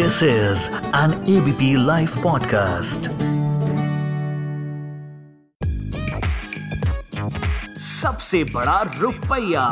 This is an ABP live podcast सबसे बड़ा रुपया।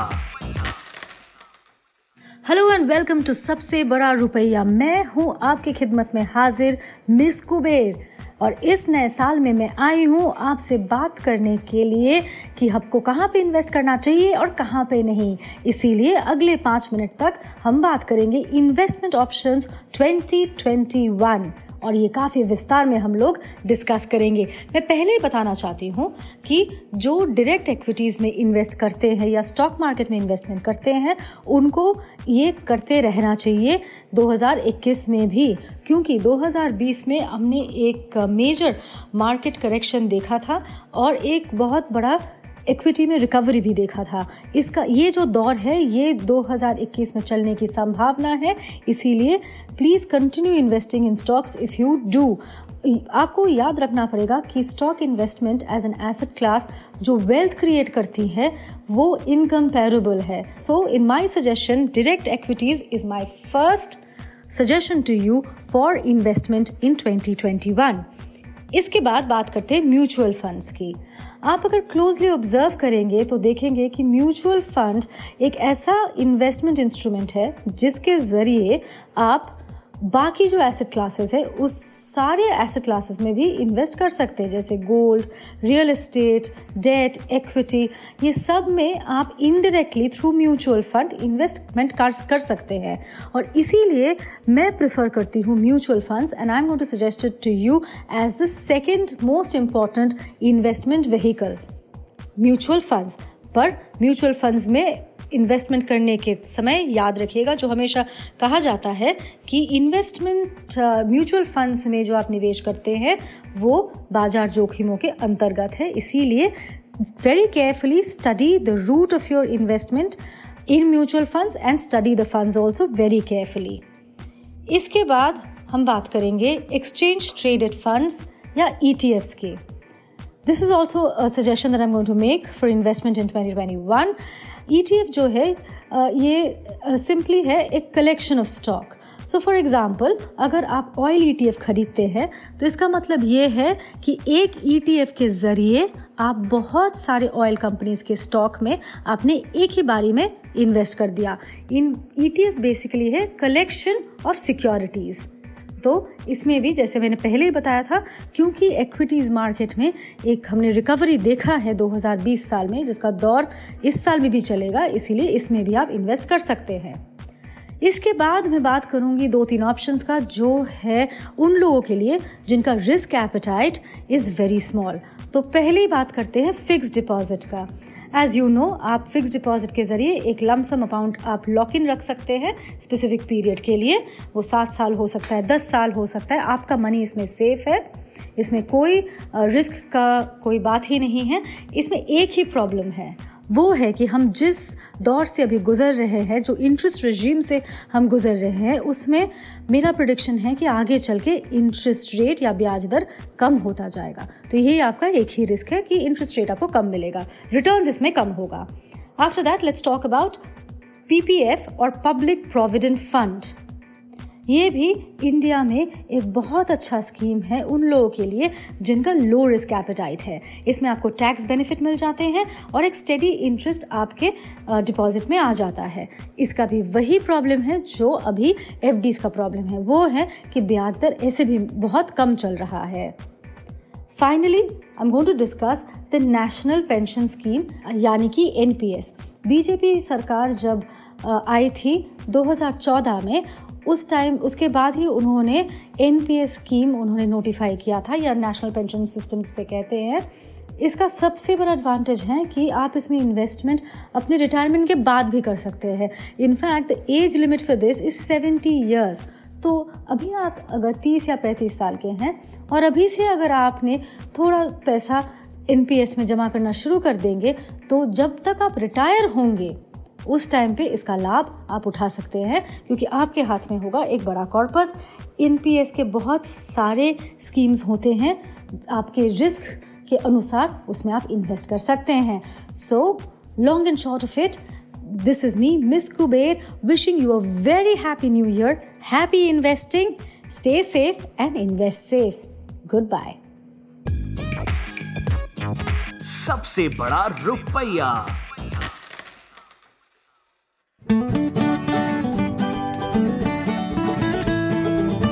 हेलो एंड वेलकम टू सबसे बड़ा रुपया। मैं हूँ आपकी खिदमत में हाजिर मिस कुबेर। और इस नए साल में मैं आई हूँ आपसे बात करने के लिए कि हमको कहाँ पे इन्वेस्ट करना चाहिए और कहाँ पे नहीं। इसीलिए अगले पाँच मिनट तक हम बात करेंगे इन्वेस्टमेंट ऑप्शंस 2021 और ये काफ़ी विस्तार में हम लोग डिस्कस करेंगे। मैं पहले ही बताना चाहती हूँ कि जो डायरेक्ट एक्विटीज़ में इन्वेस्ट करते हैं या स्टॉक मार्केट में इन्वेस्टमेंट करते हैं, उनको ये करते रहना चाहिए 2021 में भी। क्योंकि 2020 में हमने एक मेजर मार्केट करेक्शन देखा था और एक बहुत बड़ा इक्विटी में रिकवरी भी देखा था। इसका ये जो दौर है, ये 2021 में चलने की संभावना है। इसीलिए please continue investing in stocks if you do आपको याद रखना पड़ेगा कि stock investment as an asset class जो वेल्थ क्रिएट करती है, वो इनकम्पेरेबल है। So in my suggestion direct equities is my first suggestion to you for investment in 2021 इसके बाद बात करते हैं म्यूचुअल फंड्स की। आप अगर क्लोजली ऑब्ज़र्व करेंगे तो देखेंगे कि म्यूचुअल फंड एक ऐसा इन्वेस्टमेंट इंस्ट्रूमेंट है जिसके ज़रिए आप बाकी जो एसेट क्लासेस है, उस सारे एसेट क्लासेस में भी इन्वेस्ट कर सकते हैं, जैसे gold real estate debt equity ये सब में आप indirectly through mutual fund investment कर सकते हैं। और इसीलिए मैं प्रिफर करती हूँ mutual funds and I am going to suggested to you as the second most important investment vehicle mutual funds पर म्यूचुअल फंड्स में इन्वेस्टमेंट करने के समय याद रखिएगा, जो हमेशा कहा जाता है कि इन्वेस्टमेंट म्यूचुअल फंड्स में जो आप निवेश करते हैं, वो बाज़ार जोखिमों के अंतर्गत है। इसीलिए very carefully study the route of your investment in mutual funds and study the funds also very carefully इसके बाद हम बात करेंगे एक्सचेंज ट्रेडेड फंड्स या ई e के। This is also suggestion I am going to make for investment in 2021 ETF जो है ये सिंपली है एक collection of stock so for example अगर आप ऑयल ईटीएफ खरीदते हैं तो इसका मतलब ये है कि एक ईटीएफ के ज़रिए आप बहुत सारे ऑयल कंपनीज़ के स्टॉक में आपने एक ही बारी में इन्वेस्ट कर दिया। इन ईटीएफ बेसिकली है कलेक्शन ऑफ़ सिक्योरिटीज़ तो इसमें भी, जैसे मैंने पहले ही बताया था, क्योंकि एक्विटीज़ मार्केट में एक हमने रिकवरी देखा है 2020 साल में, जिसका दौर इस साल में भी चलेगा, इसीलिए इसमें भी आप इन्वेस्ट कर सकते हैं। इसके बाद मैं बात करूँगी दो तीन ऑप्शंस का जो है उन लोगों के लिए जिनका risk appetite is very small तो पहले ही बात करते हैं फिक्स डिपॉजिट का। एज यू नो आप फिक्स डिपॉजिट के ज़रिए एक लमसम अमाउंट आप लॉक इन रख सकते हैं स्पेसिफिक पीरियड के लिए। वो सात साल हो सकता है, दस साल हो सकता है। आपका मनी इसमें सेफ़ है। इसमें कोई रिस्क का कोई बात ही नहीं है। इसमें एक ही प्रॉब्लम है। वो है कि हम जिस दौर से अभी गुजर रहे हैं, जो इंटरेस्ट रजीम से हम गुजर रहे हैं, उसमें मेरा प्रोडिक्शन है कि आगे चल के इंटरेस्ट रेट या ब्याज दर कम होता जाएगा। तो यही आपका एक ही रिस्क है कि इंटरेस्ट रेट आपको कम मिलेगा। रिटर्न इसमें कम होगा। After that let's talk about PPF और पब्लिक प्रोविडेंट फंड ये भी इंडिया में एक बहुत अच्छा स्कीम है उन लोगों के लिए जिनका लो रिस्क एपेटाइट है। इसमें आपको टैक्स बेनिफिट मिल जाते हैं और एक स्टेडी इंटरेस्ट आपके डिपॉजिट में आ जाता है। इसका भी वही प्रॉब्लम है जो अभी एफ़ का प्रॉब्लम है। वो है कि ब्याज दर ऐसे भी बहुत कम चल रहा है। Finally I am going to discuss the national pension scheme यानी कि एनपीएस बीजेपी सरकार जब आई थी 2014 में उस टाइम उसके बाद ही उन्होंने एनपीएस स्कीम उन्होंने नोटिफाई किया था, या नेशनल पेंशन सिस्टम से कहते हैं। इसका सबसे बड़ा एडवांटेज है कि आप इसमें इन्वेस्टमेंट अपने रिटायरमेंट के बाद भी कर सकते हैं। In fact age limit for this is seventy years तो अभी आप अगर तीस या पैंतीस साल के हैं, और अभी से अगर आपने थोड़ा पैसा एनपीएस में जमा करना शुरू कर देंगे तो जब तक आप रिटायर होंगे उस टाइम पे इसका लाभ आप उठा सकते हैं, क्योंकि आपके हाथ में होगा एक बड़ा कॉर्पस इन के बहुत सारे स्कीम्स होते हैं, आपके रिस्क के अनुसार उसमें आप इन्वेस्ट कर सकते हैं. So long and short of it this is me miss Kuber wishing you a very happy new year happy investing stay safe and invest safe good bye सबसे बड़ा रुपया।